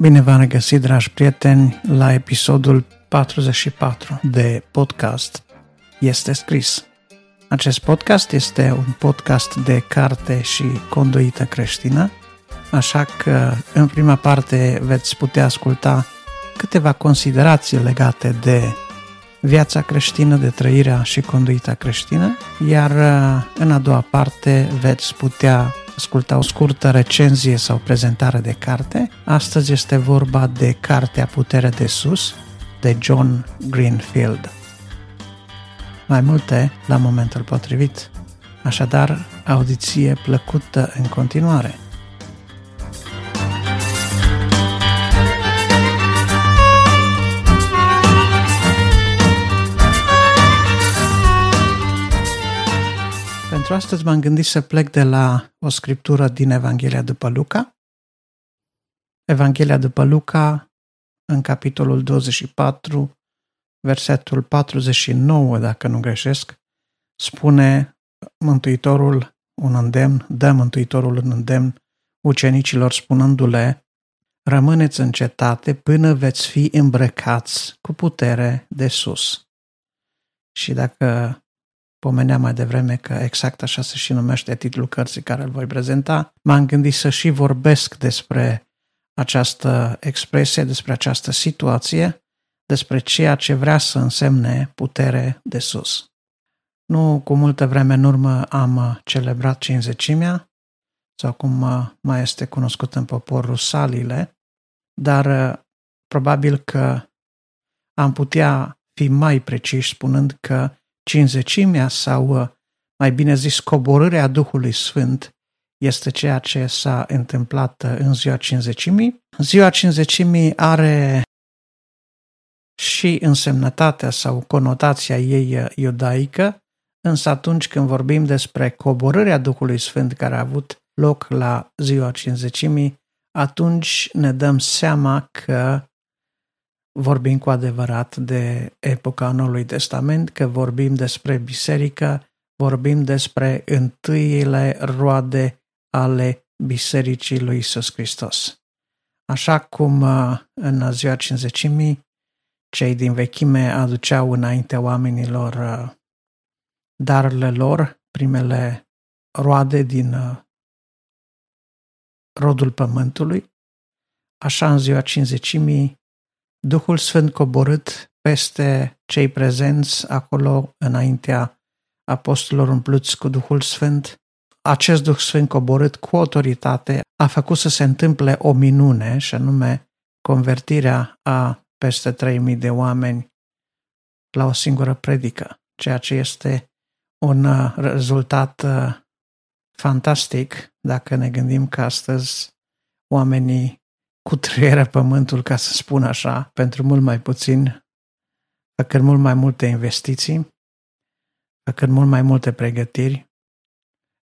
Bine v-am regăsit, dragi prieteni, la episodul 44 de podcast Este scris. Acest podcast este un podcast de carte și conduită creștină, așa că în prima parte veți putea asculta câteva considerații legate de viața creștină, de trăirea și conduita creștină, iar în a doua parte veți putea asculta o scurtă recenzie sau prezentare de carte. Astăzi este vorba de Cartea Putere de Sus, de John Greenfield. Mai multe la momentul potrivit. Așadar, audiție plăcută în continuare. Pentru astăzi m-am gândit să plec de la o scriptură din Evanghelia după Luca. Evanghelia după Luca, în capitolul 24, versetul 49, dacă nu greșesc, spune Mântuitorul un îndemn, dă Mântuitorul un îndemn ucenicilor spunându-le Rămâneți în cetate până veți fi îmbrăcați cu putere de sus. Și dacă pomeneam mai devreme că exact așa se și numește titlul cărții care îl voi prezenta, m-am gândit să și vorbesc despre această expresie, despre această situație, despre ceea ce vrea să însemne putere de sus. Nu cu multă vreme în urmă am celebrat cinzecimea, sau cum mai este cunoscut în popor rusalile, dar probabil că am putea fi mai preciși spunând că cinzecimea sau, uh, mai bine zis, coborârea Duhului Sfânt este ceea ce s-a întâmplat uh, în ziua cinzecimii. Ziua cinzecimii are și însemnătatea sau conotația ei uh, iudaică, însă atunci când vorbim despre coborârea Duhului Sfânt care a avut loc la ziua cinzecimii, atunci ne dăm seama că vorbim cu adevărat de epoca Noului Testament, că vorbim despre biserică, vorbim despre întâiile roade ale Bisericii lui Isus Hristos. Așa cum uh, în ziua cinzecimii cei din vechime aduceau înainte oamenilor uh, darurile lor, primele roade din uh, rodul pământului, așa în ziua cinzecimii Duhul Sfânt coborât peste cei prezenți acolo înaintea apostolilor umpluți cu Duhul Sfânt, acest Duh Sfânt coborât cu autoritate a făcut să se întâmple o minune, și anume convertirea a peste 3000 de oameni la o singură predică, ceea ce este un uh, rezultat uh, fantastic dacă ne gândim că astăzi oamenii cutreieră pământul, ca să spun așa, pentru mult mai puțin, făcând mult mai multe investiții, făcând mult mai multe pregătiri,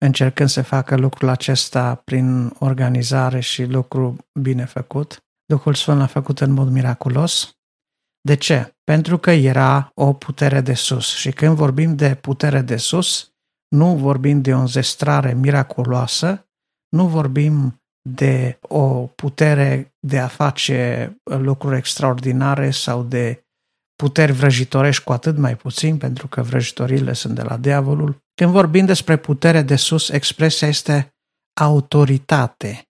încercând să facă lucrul acesta prin organizare și lucru bine făcut. Duhul Sfânt l-a făcut în mod miraculos. De ce? Pentru că era o putere de sus. Și când vorbim de putere de sus, nu vorbim de o înzestrare miraculoasă, nu vorbim de o putere de a face lucruri extraordinare sau de puteri vrăjitorești cu atât mai puțin, pentru că vrăjitorile sunt de la diavolul. Când vorbim despre putere de sus, expresia este autoritate,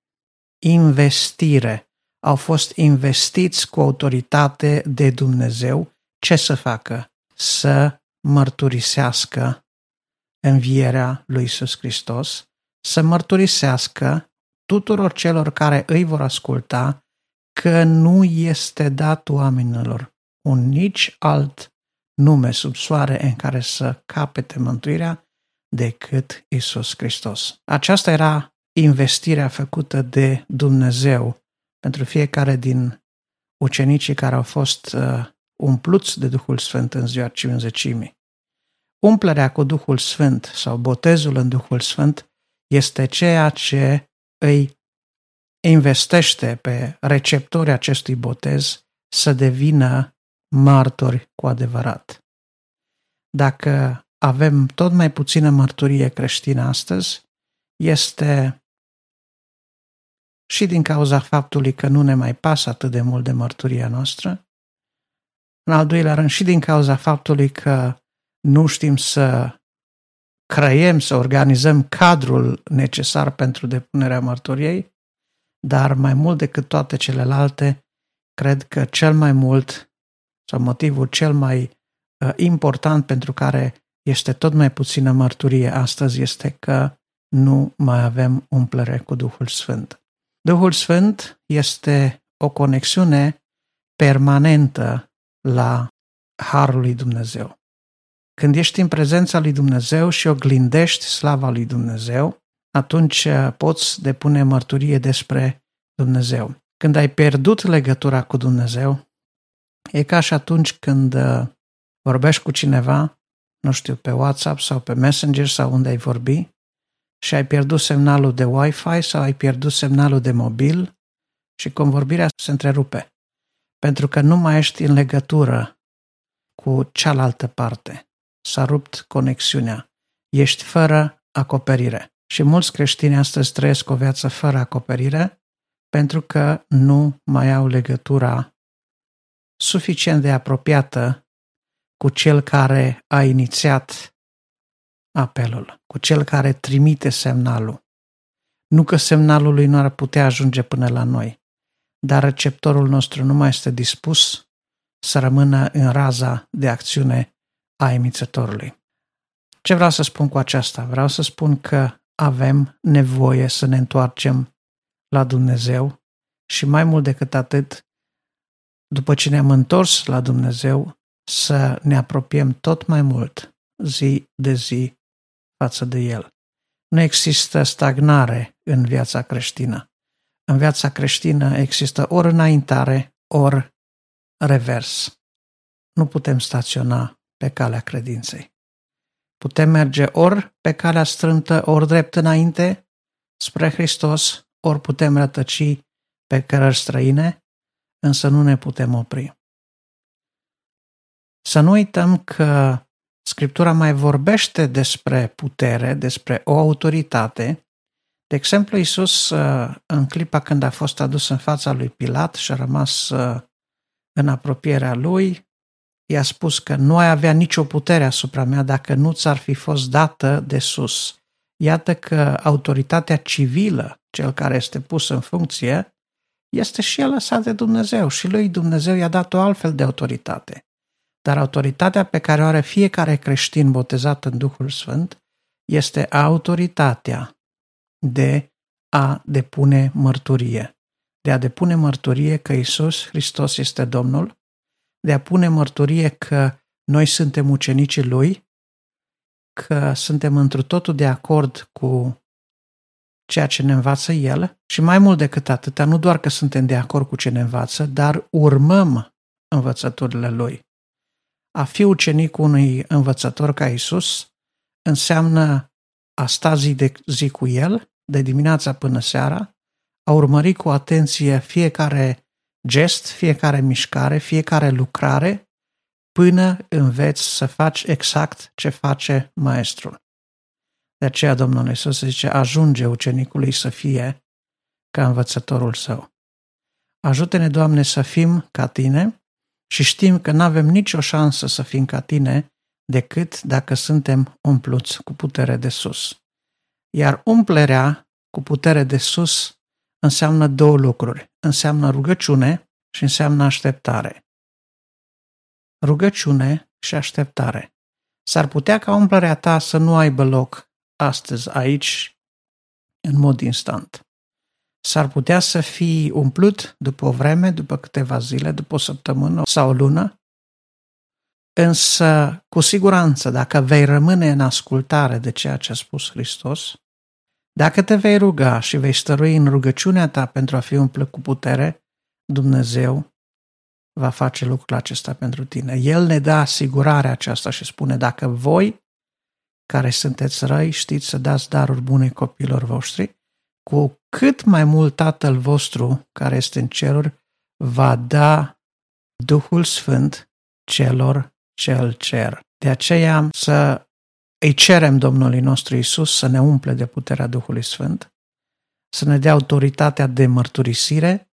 investire. Au fost investiți cu autoritate de Dumnezeu. Ce să facă? Să mărturisească învierea lui Iisus Hristos, să mărturisească tuturor celor care îi vor asculta că nu este dat oamenilor un nici alt nume sub soare în care să capete mântuirea decât Isus Hristos. Aceasta era investirea făcută de Dumnezeu pentru fiecare din ucenicii care au fost uh, umpluți de Duhul Sfânt în ziua cinzecimii. Umplerea cu Duhul Sfânt sau botezul în Duhul Sfânt este ceea ce îi investește pe receptorii acestui botez să devină martori cu adevărat. Dacă avem tot mai puțină mărturie creștină astăzi, este și din cauza faptului că nu ne mai pasă atât de mult de mărturia noastră, în al doilea rând și din cauza faptului că nu știm să creiem, să organizăm cadrul necesar pentru depunerea mărturiei, dar mai mult decât toate celelalte, cred că cel mai mult sau motivul cel mai uh, important pentru care este tot mai puțină mărturie astăzi este că nu mai avem umplere cu Duhul Sfânt. Duhul Sfânt este o conexiune permanentă la Harul lui Dumnezeu. Când ești în prezența lui Dumnezeu și oglindești slava lui Dumnezeu, atunci uh, poți depune mărturie despre Dumnezeu. Când ai pierdut legătura cu Dumnezeu, e ca și atunci când uh, vorbești cu cineva, nu știu, pe WhatsApp sau pe Messenger sau unde ai vorbi și ai pierdut semnalul de Wi-Fi sau ai pierdut semnalul de mobil și convorbirea se întrerupe. Pentru că nu mai ești în legătură cu cealaltă parte. S-a rupt conexiunea. Ești fără acoperire. Și mulți creștini astăzi trăiesc o viață fără acoperire pentru că nu mai au legătura suficient de apropiată cu cel care a inițiat apelul, cu cel care trimite semnalul. Nu că semnalul lui nu ar putea ajunge până la noi, dar receptorul nostru nu mai este dispus să rămână în raza de acțiune a emițătorului. Ce vreau să spun cu aceasta? Vreau să spun că avem nevoie să ne întoarcem la Dumnezeu și mai mult decât atât, după ce ne-am întors la Dumnezeu, să ne apropiem tot mai mult zi de zi față de El. Nu există stagnare în viața creștină. În viața creștină există ori înaintare, ori revers. Nu putem staționa pe calea credinței. Putem merge ori pe calea strântă, ori drept înainte, spre Hristos, ori putem rătăci pe cărări străine, însă nu ne putem opri. Să nu uităm că Scriptura mai vorbește despre putere, despre o autoritate. De exemplu, Iisus, uh, în clipa când a fost adus în fața lui Pilat și a rămas uh, în apropierea lui, i-a spus că nu ai avea nicio putere asupra mea dacă nu ți-ar fi fost dată de sus. Iată că autoritatea civilă, cel care este pus în funcție, este și el lăsat de Dumnezeu și lui Dumnezeu i-a dat o altfel de autoritate. Dar autoritatea pe care o are fiecare creștin botezat în Duhul Sfânt este autoritatea de a depune mărturie. De a depune mărturie că Isus Hristos este Domnul, de a pune mărturie că noi suntem ucenicii Lui, că suntem întru totul de acord cu ceea ce ne învață El și mai mult decât atâta, nu doar că suntem de acord cu ce ne învață, dar urmăm învățăturile Lui. A fi ucenicul unui învățător ca Isus înseamnă a sta zi de zi cu El, de dimineața până seara, a urmări cu atenție fiecare gest, fiecare mișcare, fiecare lucrare, până înveți să faci exact ce face maestrul. De aceea Domnul Iisus zice, ajunge ucenicului să fie ca învățătorul său. Ajută-ne, Doamne, să fim ca Tine și știm că nu avem nicio șansă să fim ca Tine decât dacă suntem umpluți cu putere de sus. Iar umplerea cu putere de sus înseamnă două lucruri. Înseamnă rugăciune și înseamnă așteptare. Rugăciune și așteptare. S-ar putea ca umplerea ta să nu aibă loc astăzi aici în mod instant. S-ar putea să fii umplut după o vreme, după câteva zile, după o săptămână sau o lună, însă cu siguranță dacă vei rămâne în ascultare de ceea ce a spus Hristos, dacă te vei ruga și vei stărui în rugăciunea ta pentru a fi umplut cu putere, Dumnezeu va face lucrul acesta pentru tine. El ne dă asigurarea aceasta și spune, dacă voi care sunteți răi, știți să dați daruri bune copiilor voștri, cu cât mai mult Tatăl vostru care este în ceruri va da Duhul Sfânt celor ce îl cer. De aceea să îi cerem Domnului nostru Isus să ne umple de puterea Duhului Sfânt, să ne dea autoritatea de mărturisire,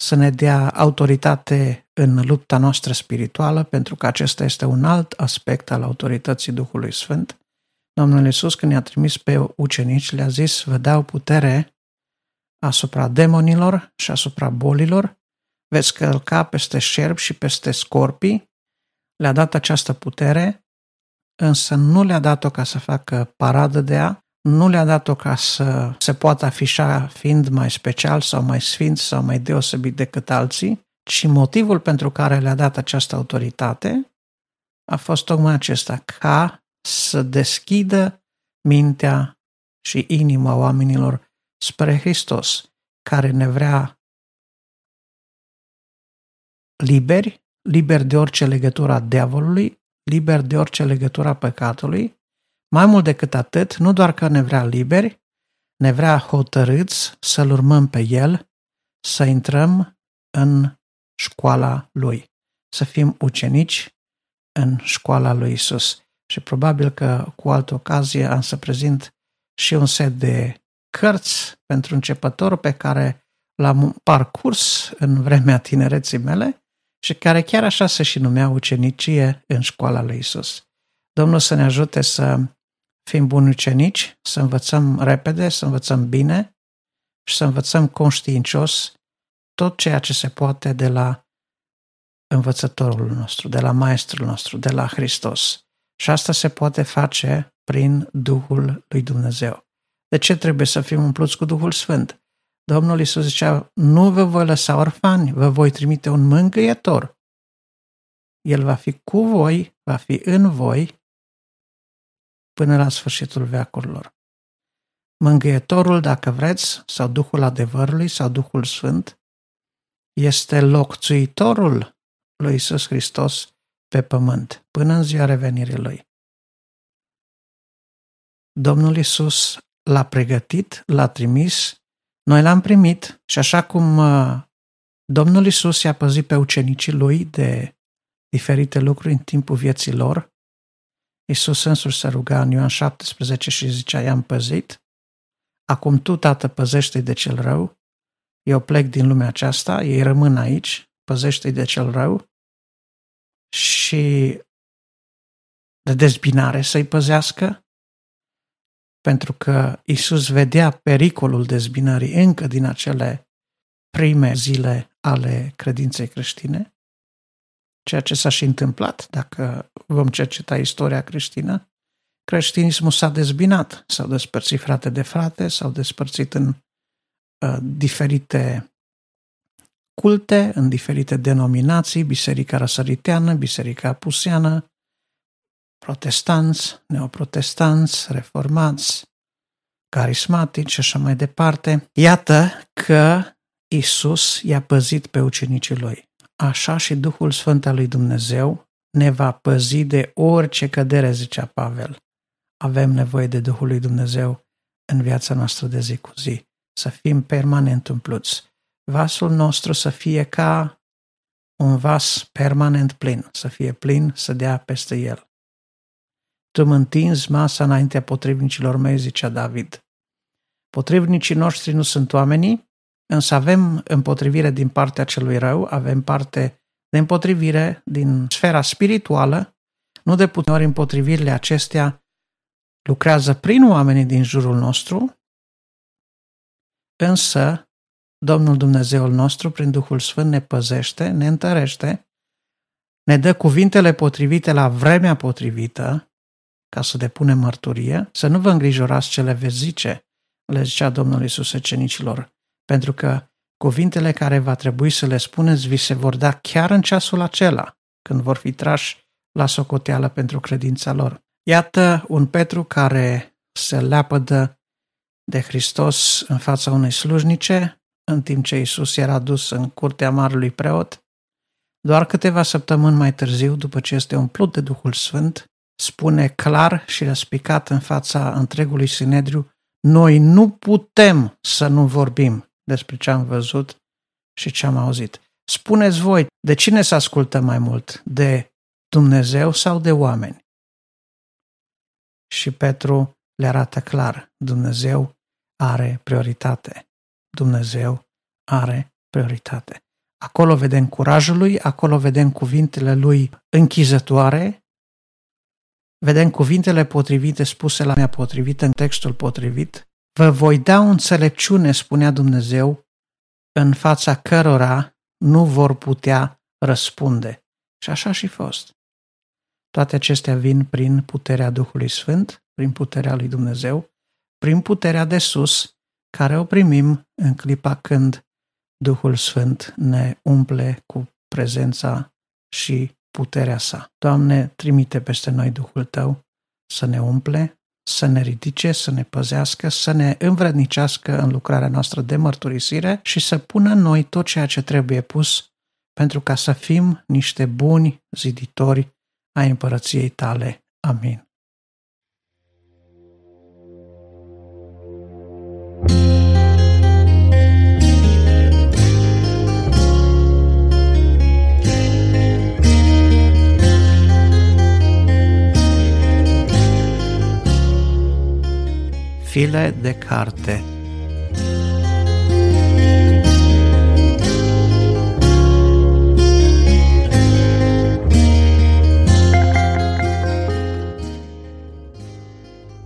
să ne dea autoritate în lupta noastră spirituală, pentru că acesta este un alt aspect al autorității Duhului Sfânt. Domnul Iisus, când i-a trimis pe ucenici, le-a zis, vă dau putere asupra demonilor și asupra bolilor, veți călca peste șerpi și peste scorpii, le-a dat această putere, însă nu le-a dat-o ca să facă paradă de ea, nu le-a dat-o ca să se poată afișa fiind mai special sau mai sfint sau mai deosebit decât alții, ci motivul pentru care le-a dat această autoritate a fost tocmai acesta, ca să deschidă mintea și inima oamenilor spre Hristos, care ne vrea liberi, liberi de orice legătură a diavolului, liberi de orice legătură a păcatului, mai mult decât atât, nu doar că ne vrea liberi, ne vrea hotărâți să-L urmăm pe El, să intrăm în școala Lui, să fim ucenici în școala Lui Isus. Și probabil că cu altă ocazie am să prezint și un set de cărți pentru începător pe care l-am parcurs în vremea tinereții mele și care chiar așa se și numea ucenicie în școala lui Isus. Domnul să ne ajute să fim buni ucenici, să învățăm repede, să învățăm bine și să învățăm conștiincios tot ceea ce se poate de la învățătorul nostru, de la maestrul nostru, de la Hristos. Și asta se poate face prin Duhul lui Dumnezeu. De ce trebuie să fim umpluți cu Duhul Sfânt? Domnul Iisus zicea, nu vă voi lăsa orfani, vă voi trimite un mângâietor. El va fi cu voi, va fi în voi până la sfârșitul veacurilor. Mângâietorul, dacă vreți, sau Duhul adevărului, sau Duhul Sfânt, este locțuitorul lui Isus Hristos pe pământ, până în ziua revenirii Lui. Domnul Isus l-a pregătit, l-a trimis, noi l-am primit și așa cum uh, Domnul Isus i-a păzit pe ucenicii Lui de diferite lucruri în timpul vieții lor, Isus însuși se ruga în Ioan 17 și zicea, i-am păzit, acum tu, Tată, păzește de cel rău, eu plec din lumea aceasta, ei rămân aici, păzește de cel rău. Și de dezbinare să-i păzească, pentru că Isus vedea pericolul dezbinării încă din acele prime zile ale credinței creștine, ceea ce s-a și întâmplat dacă vom cerceta istoria creștină. Creștinismul s-a dezbinat, s-au despărțit frate de frate, s-au despărțit în uh, diferite culte, în diferite denominații, Biserica Răsăriteană, Biserica Apuseană, protestanți, neoprotestanți, reformați, carismatici și așa mai departe. Iată că Isus i-a păzit pe ucenicii lui. Așa și Duhul Sfânt al lui Dumnezeu ne va păzi de orice cădere, zicea Pavel. Avem nevoie de Duhul lui Dumnezeu în viața noastră de zi cu zi, să fim permanent umpluți. Vasul nostru să fie ca un vas permanent plin, să fie plin, să dea peste el. Tu mă întinzi masa înaintea potrivnicilor mei, zicea David. Potrivnicii noștri nu sunt oamenii, însă avem împotrivire din partea celui rău, avem parte de împotrivire din sfera spirituală, nu de puține ori împotrivirile acestea lucrează prin oamenii din jurul nostru, însă Domnul Dumnezeul nostru, prin Duhul Sfânt, ne păzește, ne întărește, ne dă cuvintele potrivite la vremea potrivită, ca să depunem mărturie, să nu vă îngrijorați ce le veți zice, le zicea Domnul Iisus cenicilor, pentru că cuvintele care va trebui să le spuneți vi se vor da chiar în ceasul acela, când vor fi trași la socoteală pentru credința lor. Iată un Petru care se leapădă de Hristos în fața unei slujnice, în timp ce Iisus era dus în curtea marului preot, doar câteva săptămâni mai târziu, după ce este umplut de Duhul Sfânt, spune clar și răspicat în fața întregului Sinedriu, noi nu putem să nu vorbim despre ce am văzut și ce am auzit. Spuneți voi, de cine să ascultă mai mult? De Dumnezeu sau de oameni? Și Petru le arată clar, Dumnezeu are prioritate. Dumnezeu are prioritate. Acolo vedem curajul lui, acolo vedem cuvintele lui închizătoare, vedem cuvintele potrivite spuse la mea potrivit în textul potrivit. Vă voi da o înțelepciune, spunea Dumnezeu, în fața cărora nu vor putea răspunde. Și așa și fost. Toate acestea vin prin puterea Duhului Sfânt, prin puterea lui Dumnezeu, prin puterea de sus, care o primim în clipa când Duhul Sfânt ne umple cu prezența și puterea sa. Doamne, trimite peste noi Duhul Tău să ne umple, să ne ridice, să ne păzească, să ne învrednicească în lucrarea noastră de mărturisire și să pună în noi tot ceea ce trebuie pus pentru ca să fim niște buni ziditori ai împărăției tale. Amin. File de carte.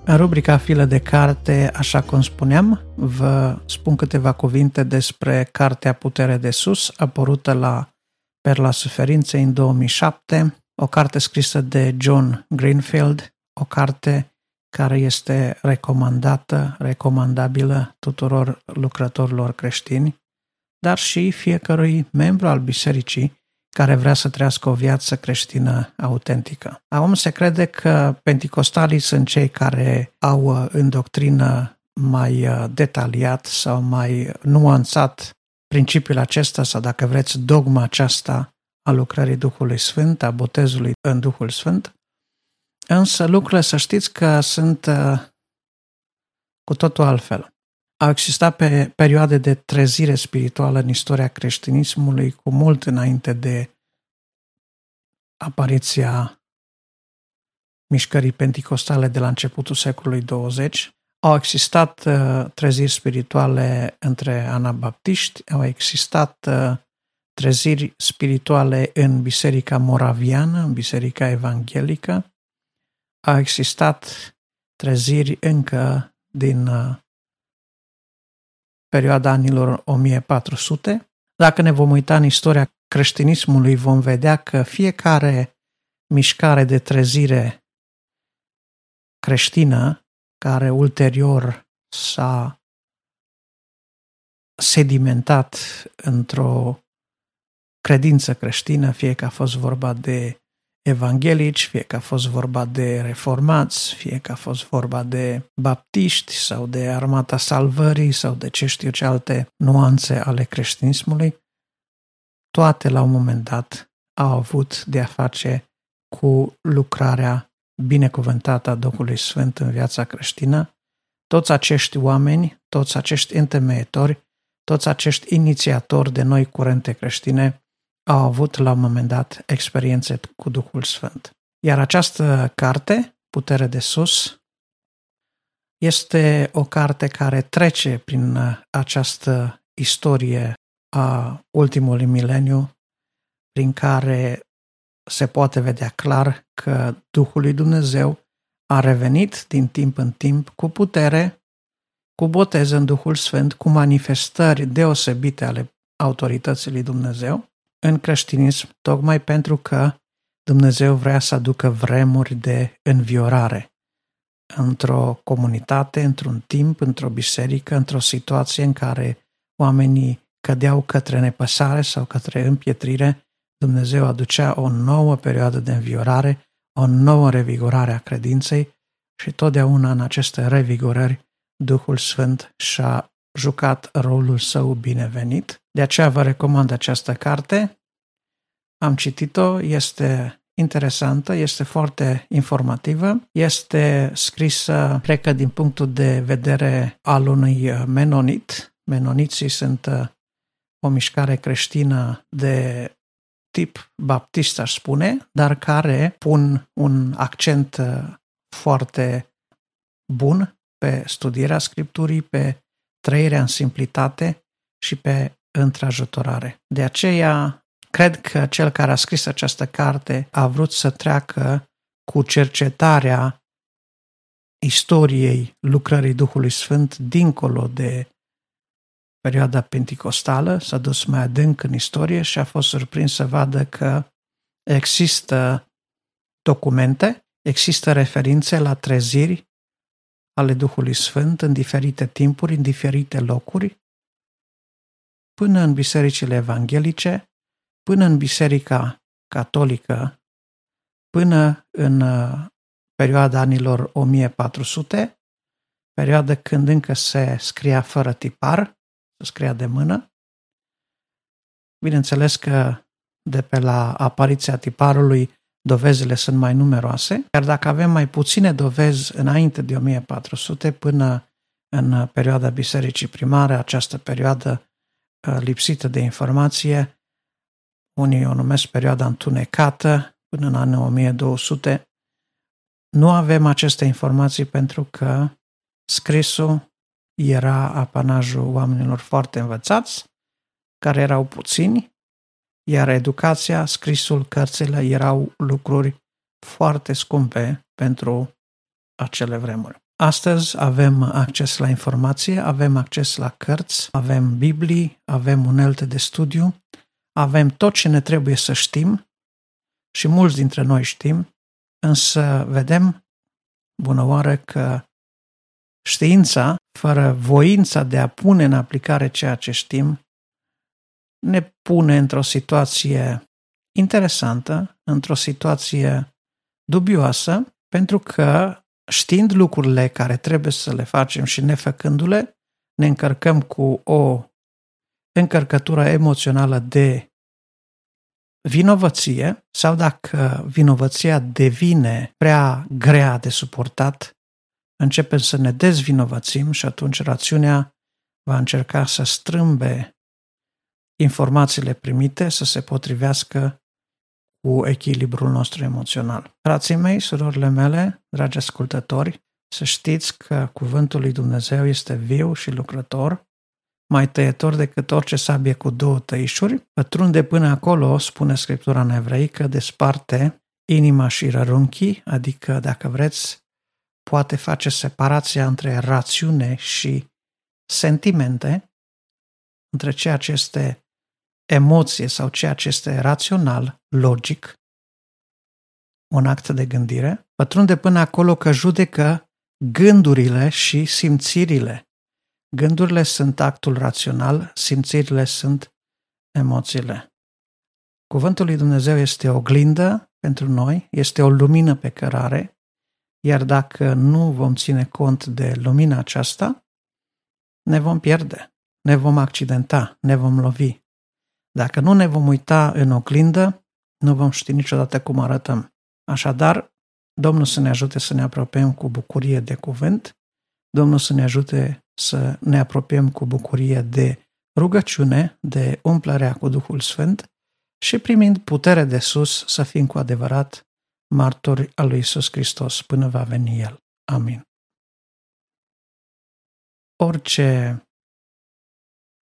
În rubrica File de carte, așa cum spuneam, vă spun câteva cuvinte despre cartea Putere de Sus, apărută la Perla Suferinței în 2007, o carte scrisă de John Greenfield, o carte care este recomandată, recomandabilă tuturor lucrătorilor creștini, dar și fiecărui membru al bisericii care vrea să trăiască o viață creștină autentică. Acum se crede că penticostalii sunt cei care au uh, în doctrină mai uh, detaliat sau mai nuanțat principiul acesta sau, dacă vreți, dogma aceasta a lucrării Duhului Sfânt, a botezului în Duhul Sfânt. Însă lucrurile, să știți că sunt uh, cu totul altfel. Au existat pe perioade de trezire spirituală în istoria creștinismului cu mult înainte de apariția mișcării penticostale de la începutul secolului 20. Au existat uh, treziri spirituale între anabaptiști, au existat uh, treziri spirituale în Biserica Moraviană, în Biserica Evanghelică, au existat treziri încă din uh, perioada anilor 1400. Dacă ne vom uita în istoria creștinismului, vom vedea că fiecare mișcare de trezire creștină, care ulterior s-a sedimentat într-o credință creștină, fie că a fost vorba de evanghelici, fie că a fost vorba de reformați, fie că a fost vorba de baptiști sau de armata salvării sau de ce știu ce alte nuanțe ale creștinismului, toate la un moment dat au avut de a face cu lucrarea binecuvântată a Duhului Sfânt în viața creștină. Toți acești oameni, toți acești întemeitori, toți acești inițiatori de noi curente creștine au avut la un moment dat experiențe cu Duhul Sfânt. Iar această carte, Putere de Sus, este o carte care trece prin această istorie a ultimului mileniu, prin care se poate vedea clar că Duhul lui Dumnezeu a revenit din timp în timp cu putere, cu botez în Duhul Sfânt, cu manifestări deosebite ale autorității lui Dumnezeu în creștinism tocmai pentru că Dumnezeu vrea să aducă vremuri de înviorare într-o comunitate, într-un timp, într-o biserică, într-o situație în care oamenii cădeau către nepăsare sau către împietrire, Dumnezeu aducea o nouă perioadă de înviorare, o nouă revigorare a credinței și totdeauna în aceste revigorări Duhul Sfânt și-a jucat rolul său binevenit. De aceea vă recomand această carte. Am citit-o, este interesantă, este foarte informativă, este scrisă, cred că din punctul de vedere al unui menonit. Menoniții sunt uh, o mișcare creștină de tip baptist, aș spune, dar care pun un accent uh, foarte bun pe studierea Scripturii, pe trăirea în simplitate, și pe întrajutorare. De aceea, cred că cel care a scris această carte a vrut să treacă cu cercetarea istoriei lucrării Duhului Sfânt dincolo de perioada penticostală, s-a dus mai adânc în istorie și a fost surprins să vadă că există documente, există referințe la treziri ale Duhului Sfânt în diferite timpuri, în diferite locuri, până în bisericile evanghelice, până în biserica catolică, până în uh, perioada anilor 1400, perioadă când încă se scria fără tipar, se scria de mână. Bineînțeles că de pe la apariția tiparului dovezile sunt mai numeroase, iar dacă avem mai puține dovezi înainte de 1400 până în perioada bisericii primare, această perioadă uh, lipsită de informație, unii o numesc perioada întunecată, până în anul 1200, nu avem aceste informații pentru că scrisul era apanajul oamenilor foarte învățați, care erau puțini, iar educația, scrisul, cărțile erau lucruri foarte scumpe pentru acele vremuri. Astăzi avem acces la informație, avem acces la cărți, avem Biblii, avem unelte de studiu, avem tot ce ne trebuie să știm și mulți dintre noi știm, însă vedem, bună oară, că știința, fără voința de a pune în aplicare ceea ce știm, ne pune într-o situație interesantă, într-o situație dubioasă, pentru că știind lucrurile care trebuie să le facem și nefăcându-le, ne încărcăm cu o încărcătură emoțională de vinovăție sau dacă vinovăția devine prea grea de suportat, începem să ne dezvinovățim și atunci rațiunea va încerca să strâmbe informațiile primite să se potrivească cu echilibrul nostru emoțional. Frații mei, surorile mele, dragi ascultători, să știți că Cuvântul lui Dumnezeu este viu și lucrător mai tăietor decât orice sabie cu două tăișuri, pătrunde până acolo, spune Scriptura în evreică, desparte inima și rărunchii, adică, dacă vreți, poate face separația între rațiune și sentimente, între ceea ce este emoție sau ceea ce este rațional, logic, un act de gândire, pătrunde până acolo că judecă gândurile și simțirile Gândurile sunt actul rațional, simțirile sunt emoțiile. Cuvântul lui Dumnezeu este o oglindă pentru noi, este o lumină pe cărare, iar dacă nu vom ține cont de lumina aceasta, ne vom pierde, ne vom accidenta, ne vom lovi. Dacă nu ne vom uita în oglindă, nu vom ști niciodată cum arătăm. Așadar, Domnul să ne ajute să ne apropiem cu bucurie de cuvânt, Domnul să ne ajute să ne apropiem cu bucurie de rugăciune, de umplarea cu Duhul Sfânt și primind putere de sus să fim cu adevărat martori al lui Isus Hristos până va veni El. Amin. Orice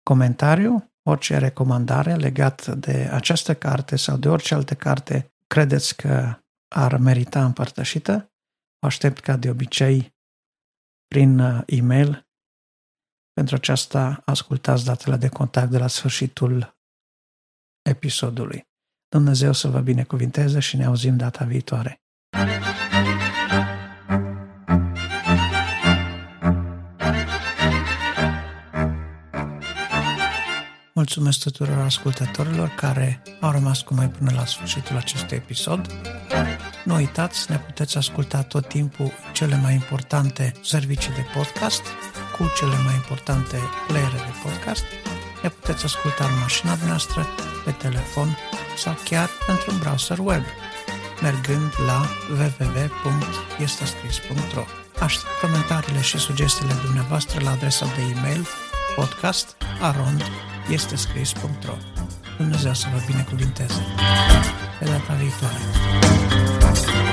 comentariu, orice recomandare legat de această carte sau de orice altă carte credeți că ar merita împărtășită, o aștept ca de obicei prin uh, e-mail pentru aceasta, ascultați datele de contact de la sfârșitul episodului. Dumnezeu să vă binecuvinteze și ne auzim data viitoare. Mulțumesc tuturor ascultătorilor care au rămas cu noi până la sfârșitul acestui episod. Nu uitați, ne puteți asculta tot timpul cele mai importante servicii de podcast cu cele mai importante playere de podcast. Ne puteți asculta în mașina noastră, pe telefon sau chiar într-un browser web, mergând la www.estescris.ro Aștept comentariile și sugestiile dumneavoastră la adresa de e-mail podcast.arond.estescris.ro Dumnezeu să vă binecuvinteze! Pe data viitoare!